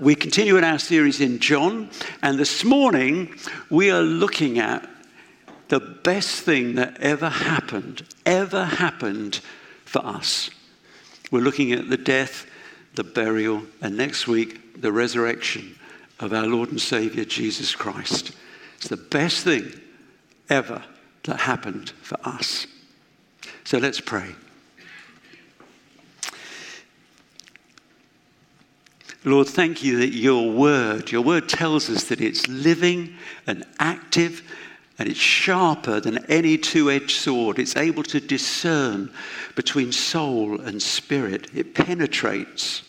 We continue in our series in John, and this morning we are looking at the best thing that ever happened, ever happened for us. We're looking at the death, the burial, and next week, the resurrection of our Lord and Savior Jesus Christ. It's the best thing ever that happened for us. So let's pray. Lord, thank you that your word, your word tells us that it's living and active and it's sharper than any two edged sword. It's able to discern between soul and spirit, it penetrates.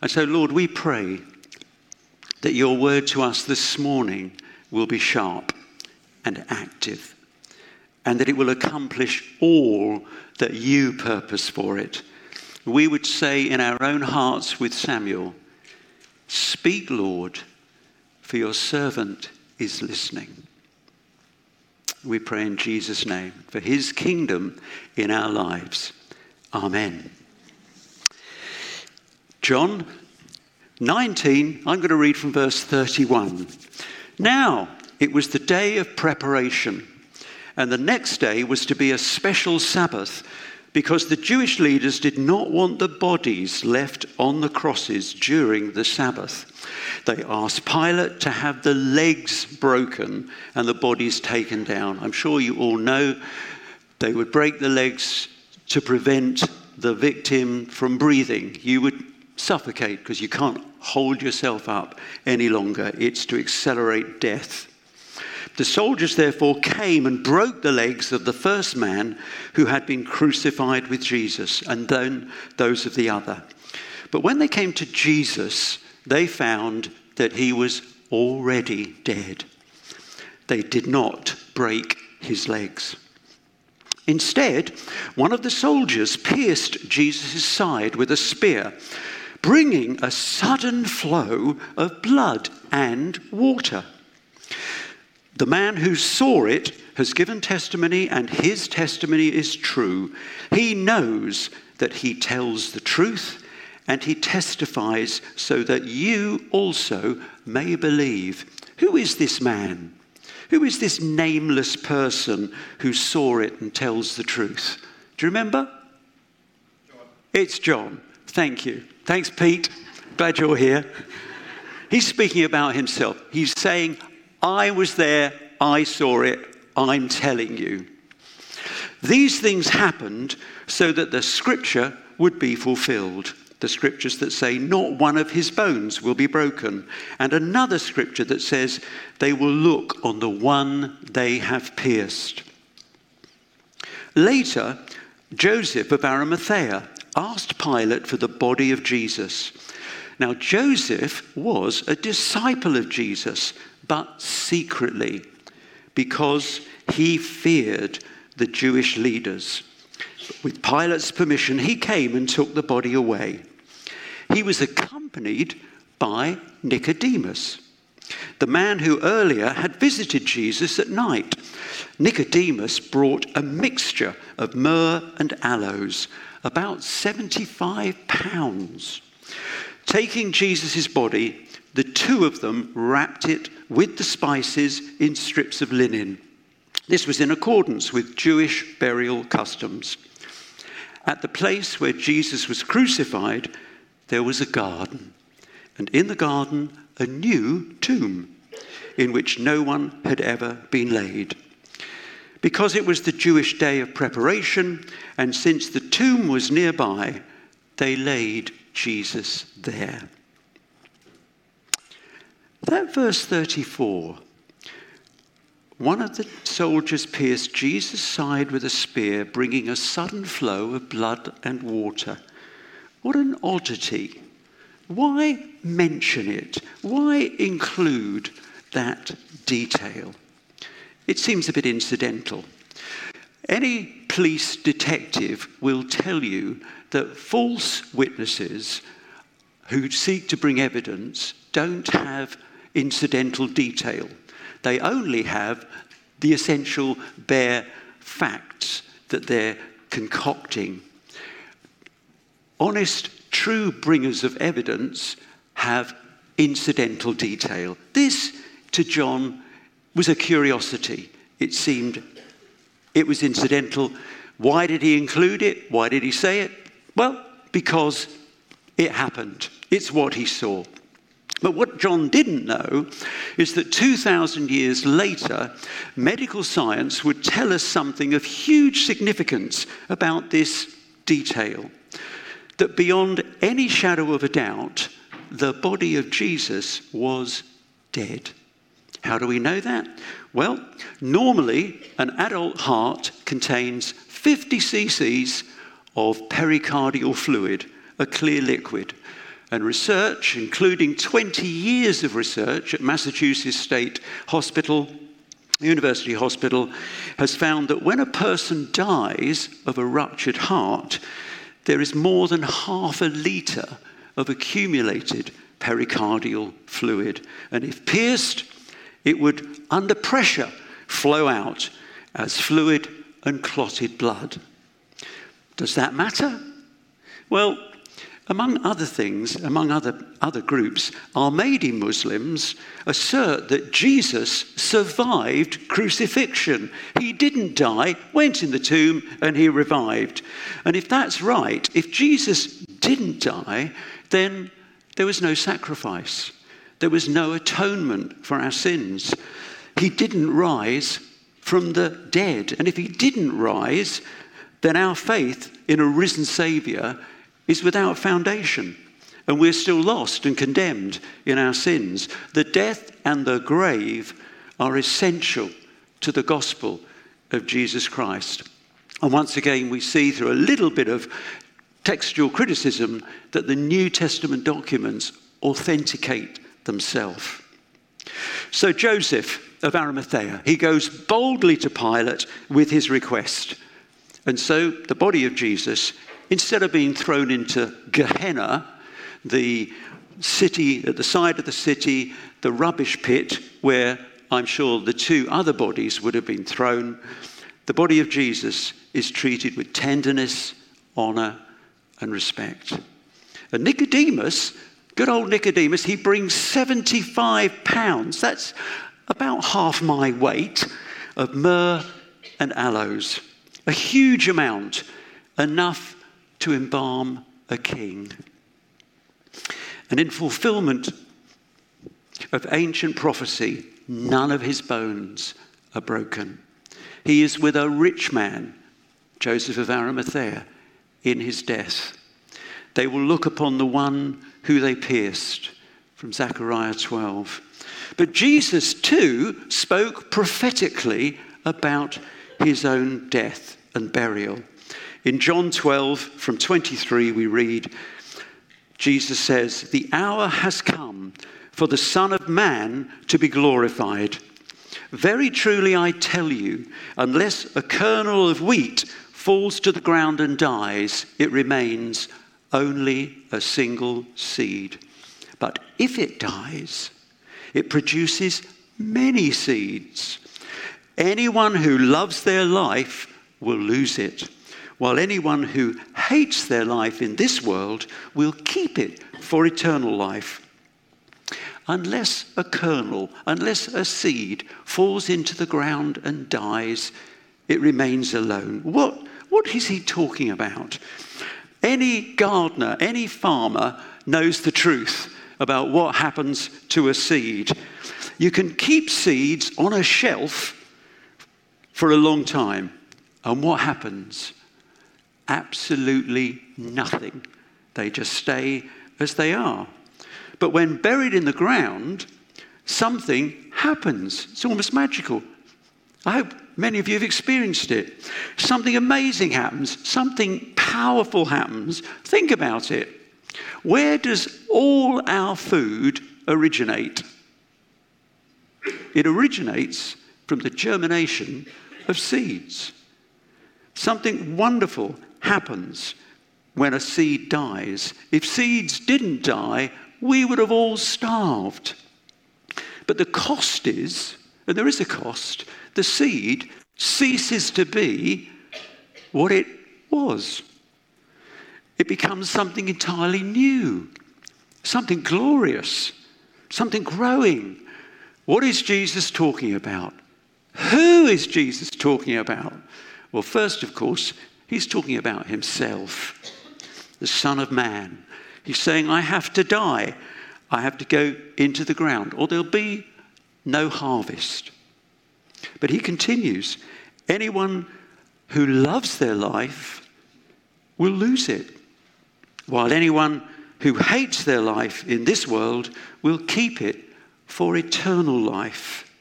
And so, Lord, we pray that your word to us this morning will be sharp and active and that it will accomplish all that you purpose for it we would say in our own hearts with Samuel, Speak, Lord, for your servant is listening. We pray in Jesus' name for his kingdom in our lives. Amen. John 19, I'm going to read from verse 31. Now, it was the day of preparation, and the next day was to be a special Sabbath because the Jewish leaders did not want the bodies left on the crosses during the Sabbath. They asked Pilate to have the legs broken and the bodies taken down. I'm sure you all know they would break the legs to prevent the victim from breathing. You would suffocate because you can't hold yourself up any longer. It's to accelerate death. The soldiers therefore came and broke the legs of the first man who had been crucified with Jesus, and then those of the other. But when they came to Jesus, they found that he was already dead. They did not break his legs. Instead, one of the soldiers pierced Jesus' side with a spear, bringing a sudden flow of blood and water. The man who saw it has given testimony, and his testimony is true. He knows that he tells the truth, and he testifies so that you also may believe. Who is this man? Who is this nameless person who saw it and tells the truth? Do you remember? John. It's John. Thank you. Thanks, Pete. Glad you're here. He's speaking about himself. He's saying, I was there, I saw it, I'm telling you. These things happened so that the scripture would be fulfilled. The scriptures that say, Not one of his bones will be broken. And another scripture that says, They will look on the one they have pierced. Later, Joseph of Arimathea asked Pilate for the body of Jesus. Now, Joseph was a disciple of Jesus but secretly, because he feared the Jewish leaders. With Pilate's permission, he came and took the body away. He was accompanied by Nicodemus, the man who earlier had visited Jesus at night. Nicodemus brought a mixture of myrrh and aloes, about 75 pounds. Taking Jesus' body, the two of them wrapped it with the spices in strips of linen. This was in accordance with Jewish burial customs. At the place where Jesus was crucified, there was a garden, and in the garden, a new tomb in which no one had ever been laid. Because it was the Jewish day of preparation, and since the tomb was nearby, they laid Jesus there. That verse 34 one of the soldiers pierced Jesus' side with a spear, bringing a sudden flow of blood and water. What an oddity. Why mention it? Why include that detail? It seems a bit incidental. Any police detective will tell you that false witnesses who seek to bring evidence don't have incidental detail. They only have the essential bare facts that they're concocting. Honest, true bringers of evidence have incidental detail. This, to John, was a curiosity. It seemed it was incidental. Why did he include it? Why did he say it? Well, because it happened. It's what he saw. But what John didn't know is that 2,000 years later, medical science would tell us something of huge significance about this detail. That beyond any shadow of a doubt, the body of Jesus was dead. How do we know that? Well, normally an adult heart contains 50 cc's of pericardial fluid, a clear liquid. And research, including 20 years of research at Massachusetts State Hospital, University Hospital, has found that when a person dies of a ruptured heart, there is more than half a litre of accumulated pericardial fluid. And if pierced, it would, under pressure, flow out as fluid and clotted blood. Does that matter? Well, among other things, among other, other groups, Ahmadi Muslims assert that Jesus survived crucifixion. He didn't die, went in the tomb, and he revived. And if that's right, if Jesus didn't die, then there was no sacrifice. There was no atonement for our sins. He didn't rise from the dead. And if he didn't rise, then our faith in a risen Saviour is without foundation. And we're still lost and condemned in our sins. The death and the grave are essential to the gospel of Jesus Christ. And once again, we see through a little bit of textual criticism that the New Testament documents authenticate themselves. So Joseph of Arimathea, he goes boldly to Pilate with his request. And so the body of Jesus, instead of being thrown into Gehenna, the city at the side of the city, the rubbish pit where I'm sure the two other bodies would have been thrown, the body of Jesus is treated with tenderness, honor, and respect. And Nicodemus Good old Nicodemus, he brings 75 pounds. That's about half my weight of myrrh and aloes. A huge amount, enough to embalm a king. And in fulfillment of ancient prophecy, none of his bones are broken. He is with a rich man, Joseph of Arimathea, in his death. They will look upon the one who they pierced, from Zechariah 12. But Jesus too spoke prophetically about his own death and burial. In John 12, from 23, we read, Jesus says, The hour has come for the Son of Man to be glorified. Very truly I tell you, unless a kernel of wheat falls to the ground and dies, it remains only a single seed. But if it dies, it produces many seeds. Anyone who loves their life will lose it, while anyone who hates their life in this world will keep it for eternal life. Unless a kernel, unless a seed falls into the ground and dies, it remains alone. What, what is he talking about? Any gardener, any farmer knows the truth about what happens to a seed. You can keep seeds on a shelf for a long time. And what happens? Absolutely nothing. They just stay as they are. But when buried in the ground, something happens. It's almost magical. I hope many of you have experienced it. Something amazing happens, something powerful happens. Think about it. Where does all our food originate? It originates from the germination of seeds. Something wonderful happens when a seed dies. If seeds didn't die, we would have all starved. But the cost is, and there is a cost, the seed ceases to be what it was. It becomes something entirely new. something glorious, something growing. What is Jesus talking about? Who is Jesus talking about? Well, first, of course, he's talking about himself, the Son of Man. He's saying, I have to die. I have to go into the ground, or there'll be no harvest. But he continues anyone who loves their life will lose it, while anyone who hates their life in this world will keep it for eternal life.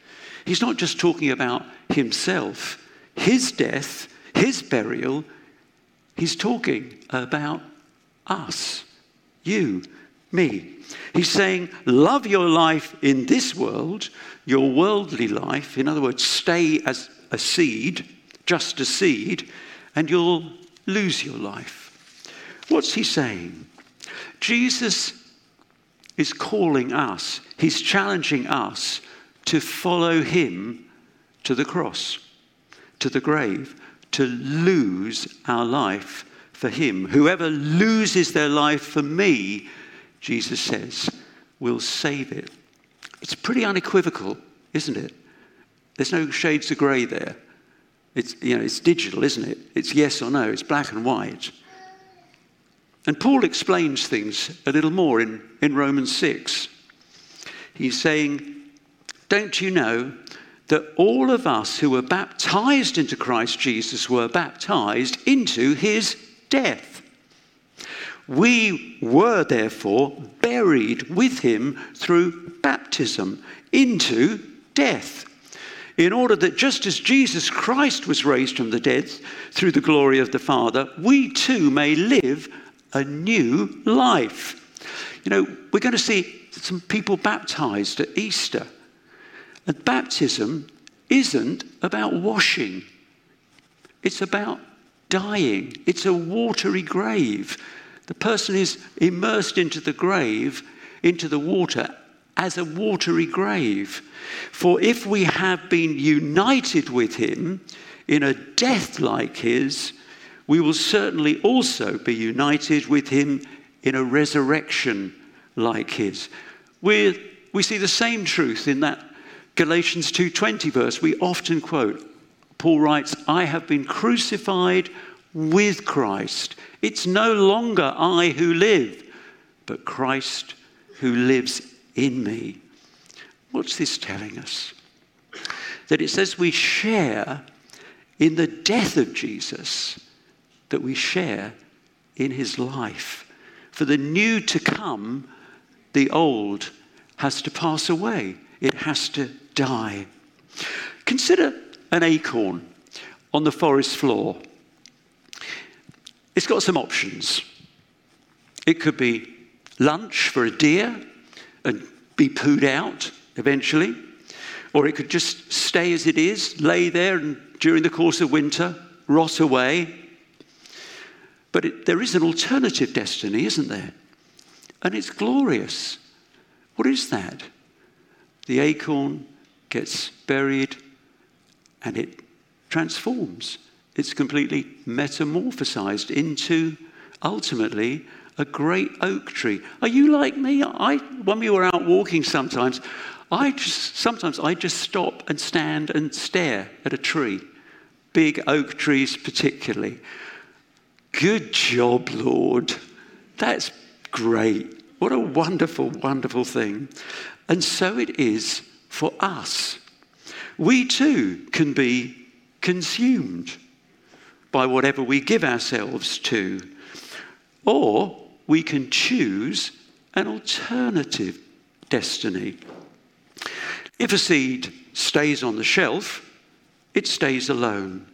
He's not just talking about himself, his death, his burial. He's talking about us, you, me. He's saying, love your life in this world, your worldly life. In other words, stay as a seed, just a seed, and you'll lose your life. What's he saying? Jesus is calling us, he's challenging us to follow him to the cross, to the grave, to lose our life for him. Whoever loses their life for me, Jesus says, will save it. It's pretty unequivocal, isn't it? There's no shades of grey there. It's, you know, it's digital, isn't it? It's yes or no, it's black and white. And Paul explains things a little more in, in Romans 6. He's saying, Don't you know that all of us who were baptized into Christ Jesus were baptized into his death? We were therefore buried with him through baptism into death in order that just as Jesus Christ was raised from the dead through the glory of the Father, we too may live a new life. You know, we're going to see some people baptized at Easter. And baptism isn't about washing, it's about dying. It's a watery grave. The person is immersed into the grave, into the water, as a watery grave. For if we have been united with him in a death like his, we will certainly also be united with him in a resurrection like his. we we see the same truth in that Galatians 2:20 verse we often quote. Paul writes, "I have been crucified with Christ. It's no longer I who live, but Christ who lives in me." What's this telling us? That it says we share in the death of Jesus that we share in his life. For the new to come, the old has to pass away, it has to die. Consider an acorn on the forest floor. It's got some options. It could be lunch for a deer and be pooed out eventually, or it could just stay as it is, lay there and during the course of winter rot away but it, there is an alternative destiny, isn't there? And it's glorious. What is that? The acorn gets buried and it transforms. It's completely metamorphosized into ultimately a great oak tree. Are you like me? I, when we were out walking sometimes, I just, sometimes I just stop and stand and stare at a tree, big oak trees particularly. Good job, Lord. That's great. What a wonderful, wonderful thing. And so it is for us. We too can be consumed by whatever we give ourselves to, or we can choose an alternative destiny. If a seed stays on the shelf, it stays alone.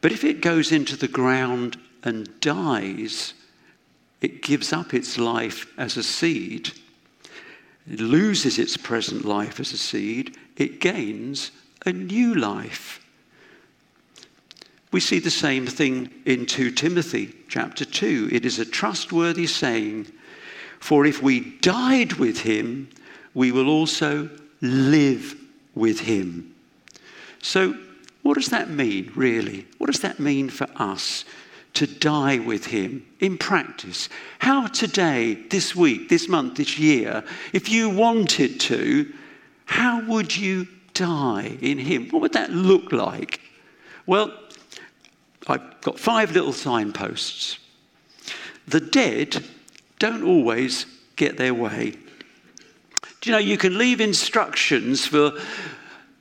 But if it goes into the ground and dies, it gives up its life as a seed. It loses its present life as a seed. It gains a new life. We see the same thing in 2 Timothy chapter 2. It is a trustworthy saying, For if we died with him, we will also live with him. So, what does that mean, really? What does that mean for us? To die with him in practice? How today, this week, this month, this year, if you wanted to, how would you die in him? What would that look like? Well, I've got five little signposts. The dead don't always get their way. Do you know you can leave instructions for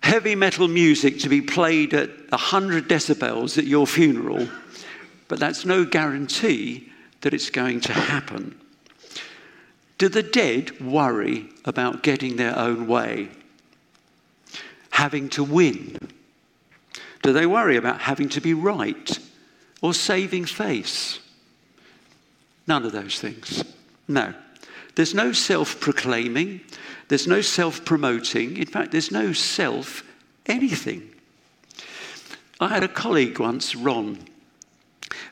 heavy metal music to be played at 100 decibels at your funeral, but that's no guarantee that it's going to happen. Do the dead worry about getting their own way? Having to win? Do they worry about having to be right or saving face? None of those things. No. There's no self proclaiming, there's no self promoting. In fact, there's no self anything. I had a colleague once, Ron,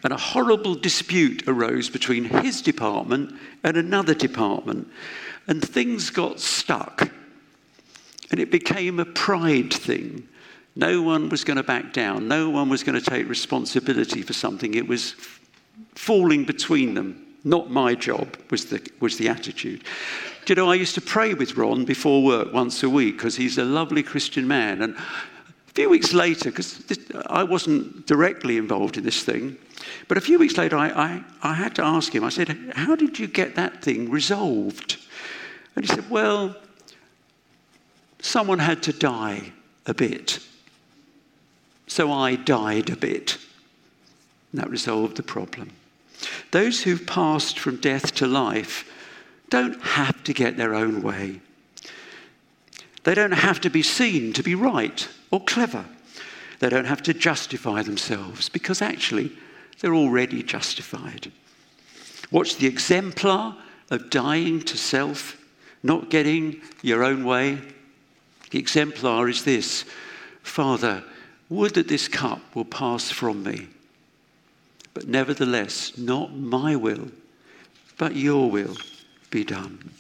and a horrible dispute arose between his department and another department, and things got stuck. And it became a pride thing. No one was going to back down, no one was going to take responsibility for something. It was falling between them. Not my job was the, was the attitude. Do you know, I used to pray with Ron before work once a week because he's a lovely Christian man. And few weeks later, because I wasn't directly involved in this thing, but a few weeks later, I, I, I had to ask him, I said, How did you get that thing resolved? And he said, Well, someone had to die a bit. So I died a bit. And that resolved the problem. Those who've passed from death to life don't have to get their own way. They don't have to be seen to be right or clever. They don't have to justify themselves because actually they're already justified. What's the exemplar of dying to self, not getting your own way? The exemplar is this Father, would that this cup will pass from me. But nevertheless, not my will, but your will be done.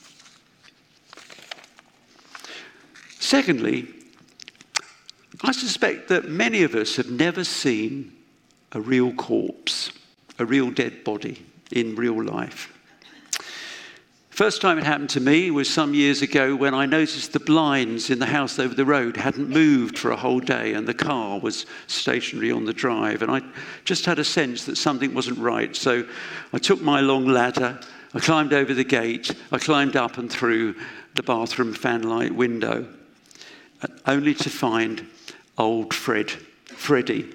Secondly, I suspect that many of us have never seen a real corpse, a real dead body in real life. First time it happened to me was some years ago when I noticed the blinds in the house over the road hadn't moved for a whole day and the car was stationary on the drive. And I just had a sense that something wasn't right. So I took my long ladder, I climbed over the gate, I climbed up and through the bathroom fanlight window, only to find old Fred, Freddy,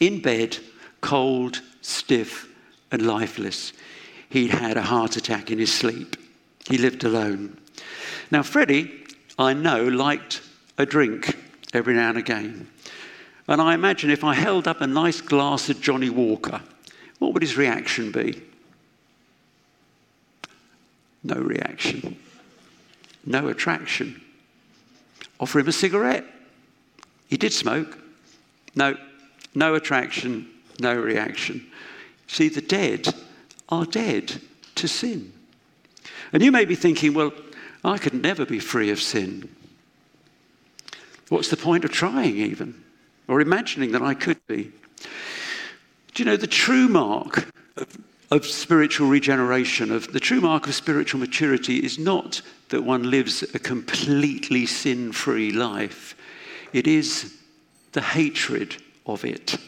in bed, cold, stiff, and lifeless he'd had a heart attack in his sleep. He lived alone. Now, Freddie, I know, liked a drink every now and again. And I imagine if I held up a nice glass of Johnnie Walker, what would his reaction be? No reaction. No attraction. Offer him a cigarette. He did smoke. No, no attraction, no reaction. See, the dead are dead to sin. And you may be thinking, well, I could never be free of sin. What's the point of trying, even? Or imagining that I could be? Do you know the true mark of, of spiritual regeneration, of the true mark of spiritual maturity, is not that one lives a completely sin free life, it is the hatred of it.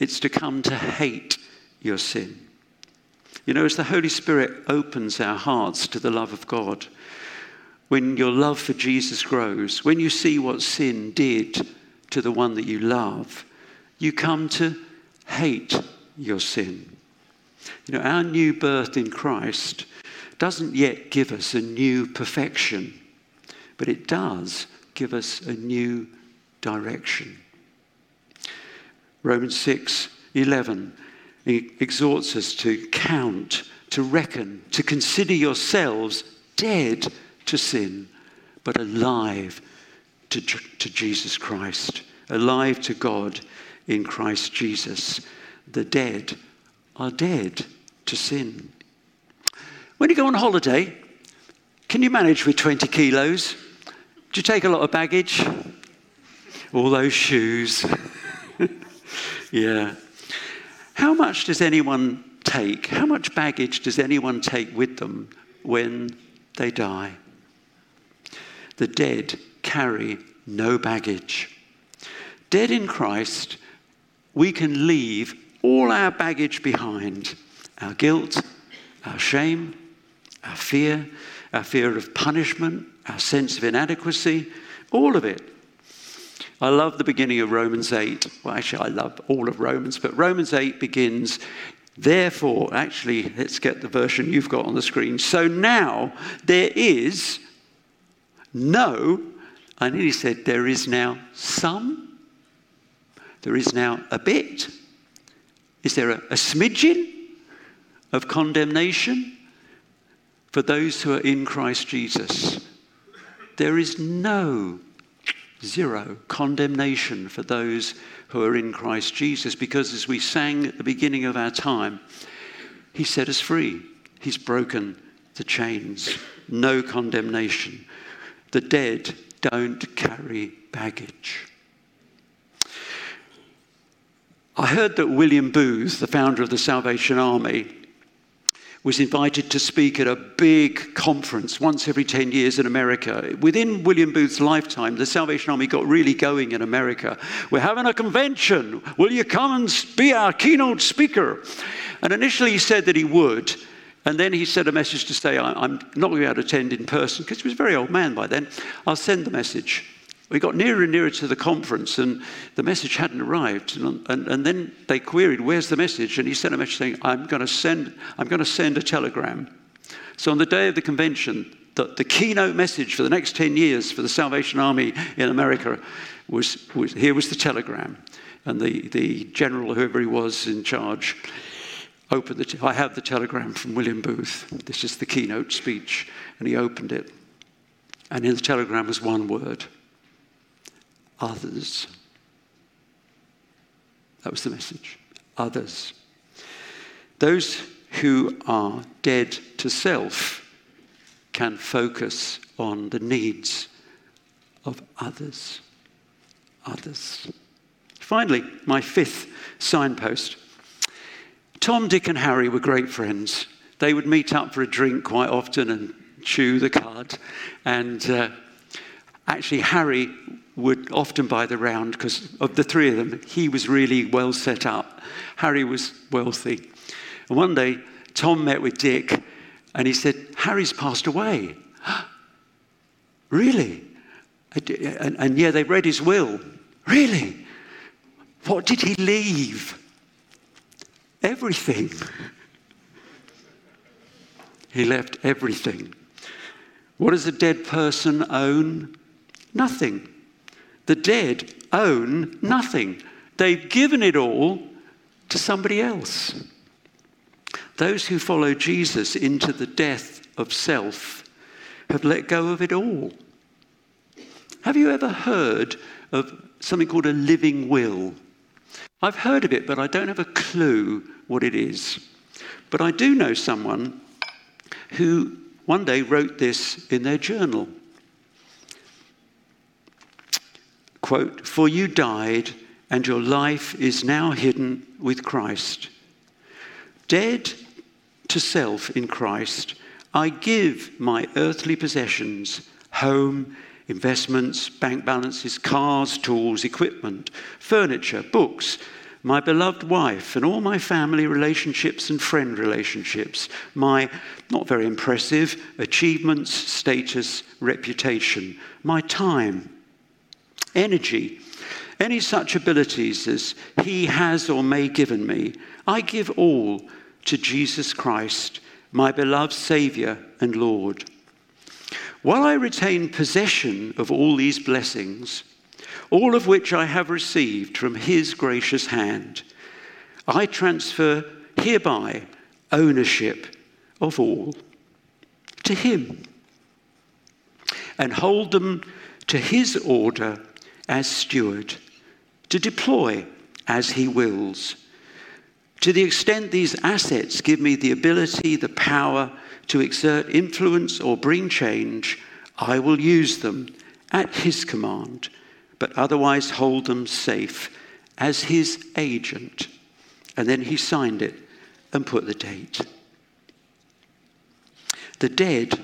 It's to come to hate your sin. You know, as the Holy Spirit opens our hearts to the love of God, when your love for Jesus grows, when you see what sin did to the one that you love, you come to hate your sin. You know, our new birth in Christ doesn't yet give us a new perfection, but it does give us a new direction. Romans 6 11 exhorts us to count, to reckon, to consider yourselves dead to sin, but alive to, to Jesus Christ, alive to God in Christ Jesus. The dead are dead to sin. When you go on holiday, can you manage with 20 kilos? Do you take a lot of baggage? All those shoes. yeah. How much does anyone take? How much baggage does anyone take with them when they die? The dead carry no baggage. Dead in Christ, we can leave all our baggage behind our guilt, our shame, our fear, our fear of punishment, our sense of inadequacy, all of it. I love the beginning of Romans 8. Well, actually, I love all of Romans, but Romans 8 begins, therefore, actually, let's get the version you've got on the screen. So now there is no, I nearly said there is now some, there is now a bit. Is there a, a smidgen of condemnation for those who are in Christ Jesus? There is no zero condemnation for those who are in Christ Jesus because as we sang at the beginning of our time, He set us free. He's broken the chains. No condemnation. The dead don't carry baggage. I heard that William Booth, the founder of the Salvation Army, was invited to speak at a big conference once every 10 years in America. Within William Booth's lifetime, the Salvation Army got really going in America. We're having a convention. Will you come and be our keynote speaker? And initially he said that he would. And then he sent a message to say, I'm not going to be able to attend in person because he was a very old man by then. I'll send the message. We got nearer and nearer to the conference, and the message hadn't arrived. And, and, and then they queried, Where's the message? And he sent a message saying, I'm going to send, I'm going to send a telegram. So on the day of the convention, the, the keynote message for the next 10 years for the Salvation Army in America was, was here was the telegram. And the, the general, whoever he was in charge, opened the. Te- I have the telegram from William Booth. This is the keynote speech. And he opened it. And in the telegram was one word others. That was the message. Others. Those who are dead to self can focus on the needs of others. Others. Finally, my fifth signpost. Tom, Dick, and Harry were great friends. They would meet up for a drink quite often and chew the cud. And uh, actually, Harry would often buy the round because of the three of them, he was really well set up. Harry was wealthy. And one day, Tom met with Dick and he said, Harry's passed away. really? And, and yeah, they read his will. Really? What did he leave? Everything. he left everything. What does a dead person own? Nothing. The dead own nothing, they've given it all to somebody else. Those who follow Jesus into the death of self have let go of it all. Have you ever heard of something called a living will? I've heard of it, but I don't have a clue what it is. But I do know someone who one day wrote this in their journal. Quote, For you died, and your life is now hidden with Christ. Dead to self in Christ, I give my earthly possessions, home, investments, bank balances, cars, tools, equipment, furniture, books, my beloved wife, and all my family relationships and friend relationships, my not very impressive achievements, status, reputation, my time energy, any such abilities as he has or may given me, I give all to Jesus Christ, my beloved Saviour and Lord. While I retain possession of all these blessings, all of which I have received from his gracious hand, I transfer hereby ownership of all to him and hold them to his order as steward, to deploy as he wills. To the extent these assets give me the ability, the power to exert influence or bring change, I will use them at his command, but otherwise hold them safe as his agent, And then he signed it and put the date. The dead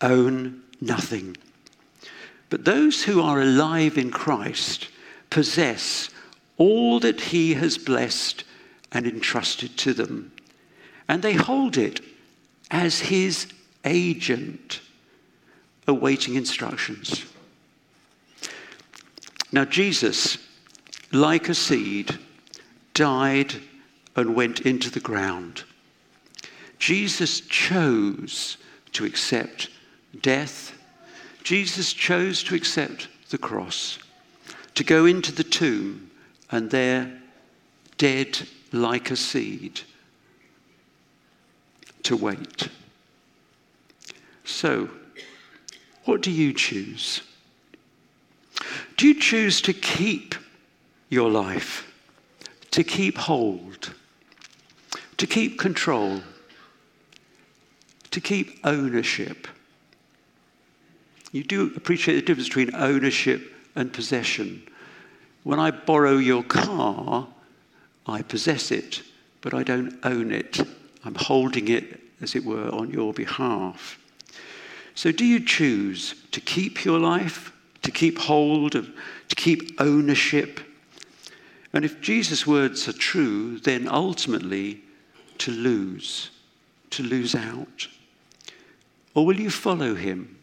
own nothing. But those who are alive in Christ possess all that he has blessed and entrusted to them. And they hold it as his agent, awaiting instructions. Now, Jesus, like a seed, died and went into the ground. Jesus chose to accept death. Jesus chose to accept the cross, to go into the tomb and there, dead like a seed, to wait. So, what do you choose? Do you choose to keep your life, to keep hold, to keep control, to keep ownership? You do appreciate the difference between ownership and possession. When I borrow your car, I possess it, but I don't own it. I'm holding it, as it were, on your behalf. So, do you choose to keep your life, to keep hold of, to keep ownership? And if Jesus' words are true, then ultimately to lose, to lose out. Or will you follow him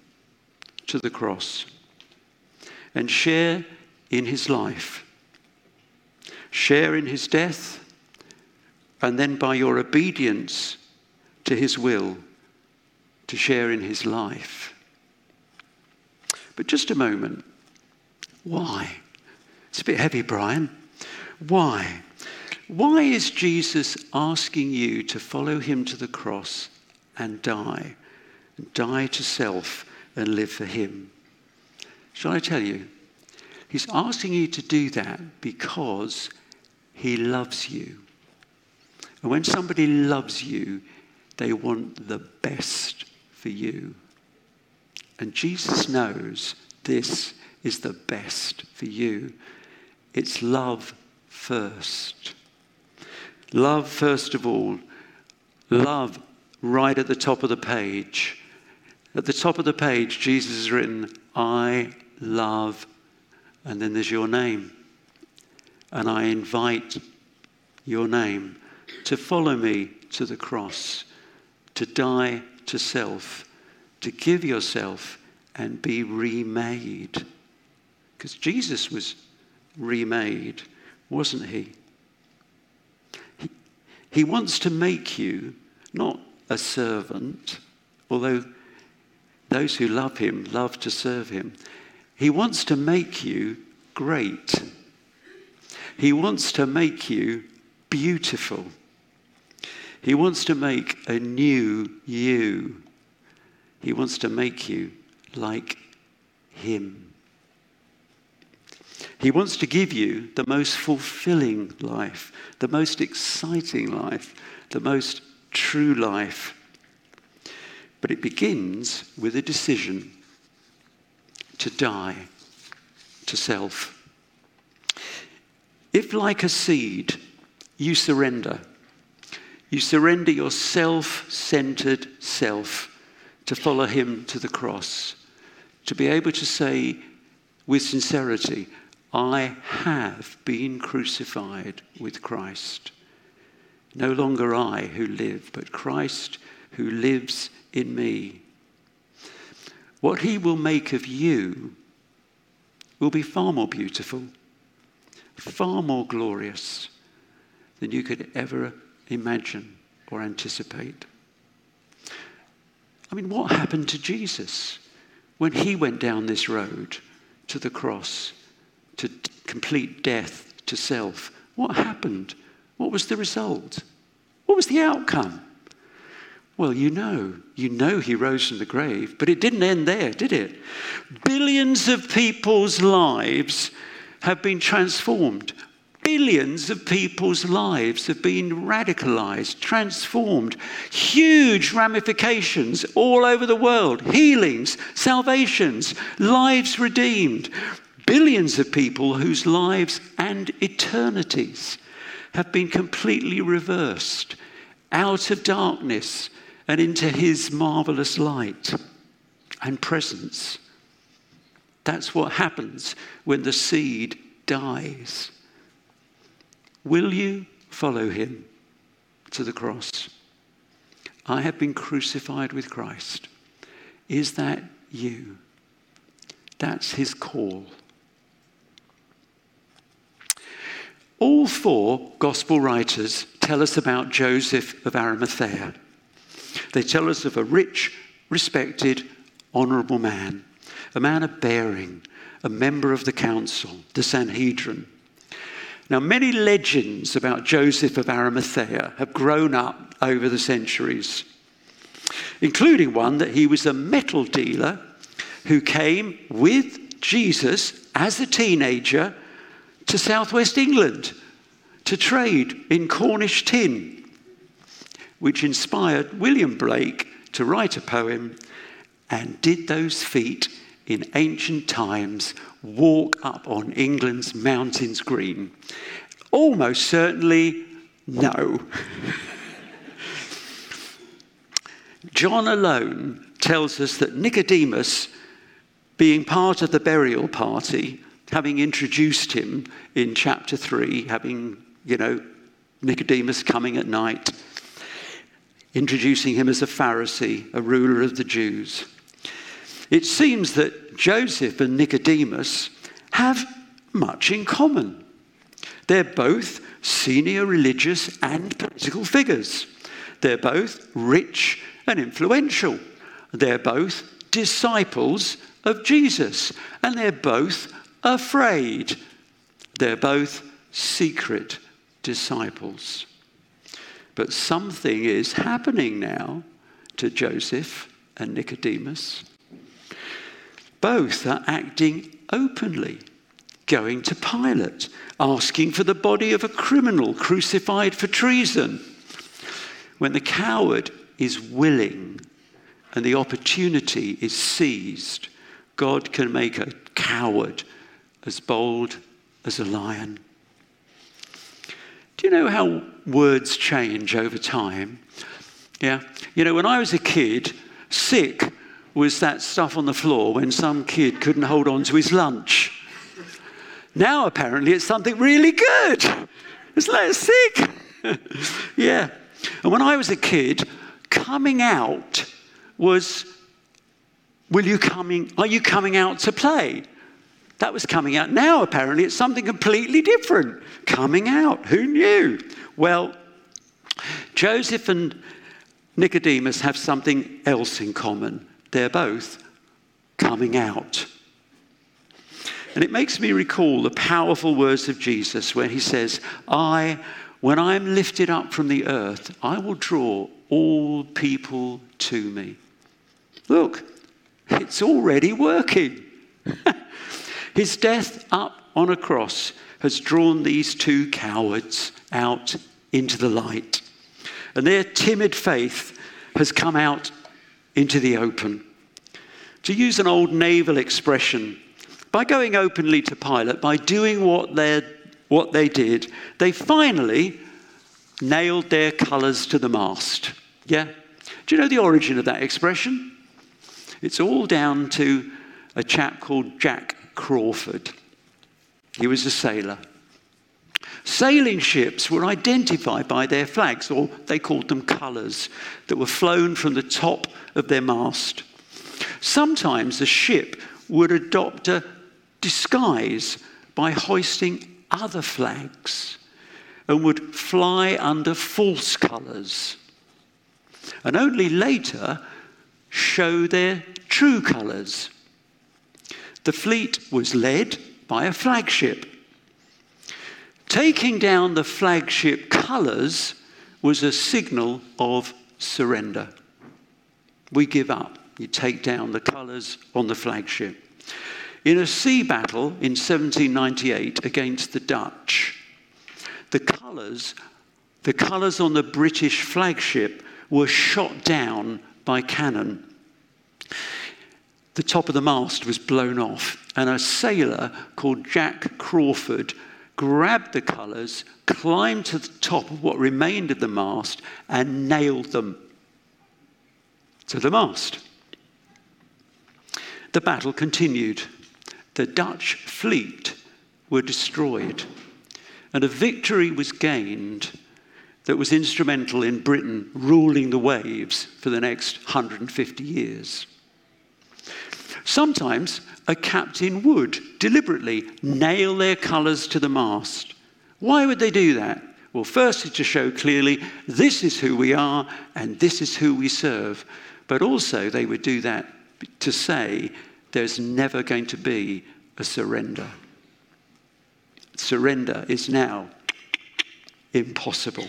to the cross and share in his life. Share in his death, and then by your obedience to his will, to share in his life. But just a moment. Why? It's a bit heavy, Brian. Why? Why is Jesus asking you to follow him to the cross and die? And die to self and live for him? Shall I tell you? He's asking you to do that because he loves you. And when somebody loves you, they want the best for you. And Jesus knows this is the best for you. It's love first. Love, first of all. Love right at the top of the page. At the top of the page, Jesus has written, I love and then there's your name. And I invite your name to follow me to the cross, to die to self, to give yourself and be remade. Because Jesus was remade, wasn't he? he? Wants to make you not a servant, although those who love him love to serve him. He wants to make you great. He wants to make you beautiful. He wants to make a new you. He wants to make you like Him. He wants to give you the most fulfilling life, the most exciting life, the most true life. But it begins with a decision to die to self. If, like a seed, you surrender, you surrender your self centered self to follow Him to the cross, to be able to say with sincerity, I have been crucified with Christ. No longer I who live, but Christ who lives in me. What he will make of you will be far more beautiful, far more glorious than you could ever imagine or anticipate. I mean, what happened to Jesus when he went down this road to the cross, to complete death to self? What happened? What was the result? What was the outcome? Well, you know, you know he rose from the grave, but it didn't end there, did it? Billions of people's lives have been transformed. Billions of people's lives have been radicalized, transformed. Huge ramifications all over the world healings, salvations, lives redeemed. Billions of people whose lives and eternities have been completely reversed out of darkness and into his marvelous light and presence. That's what happens when the seed dies. Will you follow him to the cross? I have been crucified with Christ. Is that you? That's his call. All four gospel writers tell us about Joseph of Arimathea. They tell us of a rich, respected, honourable man, a man of bearing, a member of the council, the Sanhedrin. Now, many legends about Joseph of Arimathea have grown up over the centuries, including one that he was a metal dealer who came with Jesus as a teenager to southwest England to trade in Cornish tin, which inspired William Blake to write a poem and did those feet in ancient times walk up on England's mountains green? Almost certainly no. John alone tells us that Nicodemus, being part of the burial party, having introduced him in chapter 3, having, you know, Nicodemus coming at night, introducing him as a Pharisee, a ruler of the Jews. It seems that Joseph and Nicodemus have much in common. They're both senior religious and political figures. They're both rich and influential. They're both disciples of Jesus. And they're both afraid. They're both secret disciples. But something is happening now to Joseph and Nicodemus. Both are acting openly, going to Pilate, asking for the body of a criminal crucified for treason. When the coward is willing and the opportunity is seized, God can make a coward as bold as a lion. Do you know how words change over time? Yeah. You know, when I was a kid, sick was that stuff on the floor when some kid couldn't hold on to his lunch. Now, apparently, it's something really good. It's like sick. yeah. And when I was a kid, coming out was, will you coming, are you coming out to play? That was coming out. Now, apparently, it's something completely different. Coming out. Who knew? Well, Joseph and Nicodemus have something else in common. They're both coming out. And it makes me recall the powerful words of Jesus when he says, I, when I am lifted up from the earth, I will draw all people to me. Look, it's already working. His death up on a cross has drawn these two cowards out into the light. And their timid faith has come out into the open. To use an old naval expression, by going openly to Pilate, by doing what, what they did, they finally nailed their colours to the mast. Yeah? Do you know the origin of that expression? It's all down to a chap called Jack Crawford. He was a sailor. Sailing ships were identified by their flags, or they called them colours, that were flown from the top of their mast. Sometimes a ship would adopt a disguise by hoisting other flags and would fly under false colours and only later show their true colours. The fleet was led by a flagship. Taking down the flagship colours was a signal of surrender. We give up. You take down the colours on the flagship. In a sea battle in 1798 against the Dutch, the colours, the colours on the British flagship were shot down by cannon the top of the mast was blown off, and a sailor called Jack Crawford grabbed the colours, climbed to the top of what remained of the mast, and nailed them to the mast. The battle continued. The Dutch fleet were destroyed, and a victory was gained that was instrumental in Britain ruling the waves for the next 150 years. Sometimes a captain would deliberately nail their colours to the mast. Why would they do that? Well, first firstly, to show clearly this is who we are and this is who we serve. But also, they would do that to say there's never going to be a surrender. Surrender is now impossible.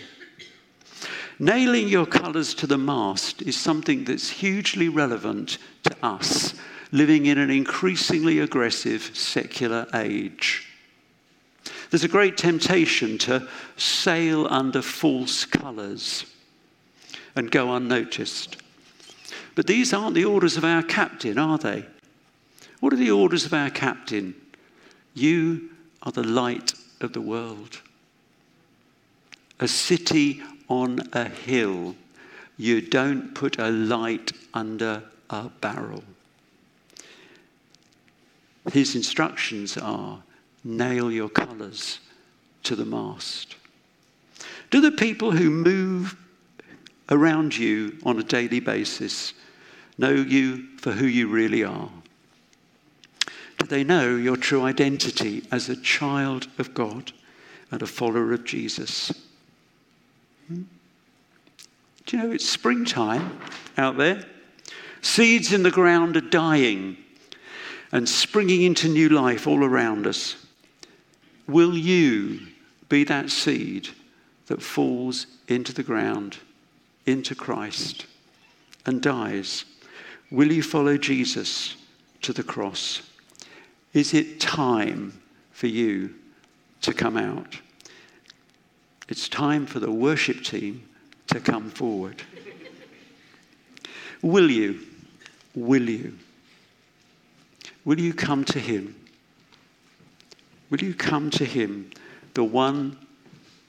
Nailing your colours to the mast is something that's hugely relevant to us living in an increasingly aggressive secular age. There's a great temptation to sail under false colours and go unnoticed. But these aren't the orders of our captain, are they? What are the orders of our captain? You are the light of the world. A city on a hill. You don't put a light under a barrel. His instructions are nail your colours to the mast. Do the people who move around you on a daily basis know you for who you really are? Do they know your true identity as a child of God and a follower of Jesus? Hmm? Do you know it's springtime out there? Seeds in the ground are dying and springing into new life all around us. Will you be that seed that falls into the ground, into Christ, and dies? Will you follow Jesus to the cross? Is it time for you to come out? It's time for the worship team to come forward. Will you? Will you? Will you come to Him? Will you come to Him, the one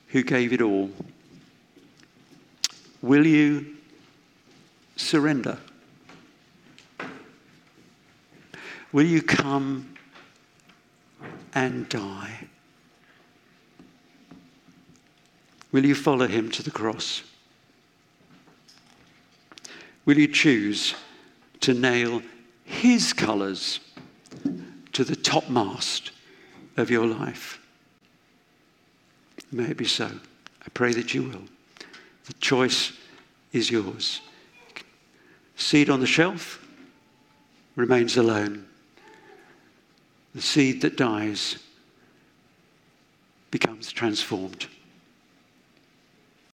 who gave it all? Will you surrender? Will you come and die? Will you follow him to the cross? Will you choose to nail his colours to the topmast of your life. May it be so. I pray that you will. The choice is yours. Seed on the shelf remains alone. The seed that dies becomes transformed.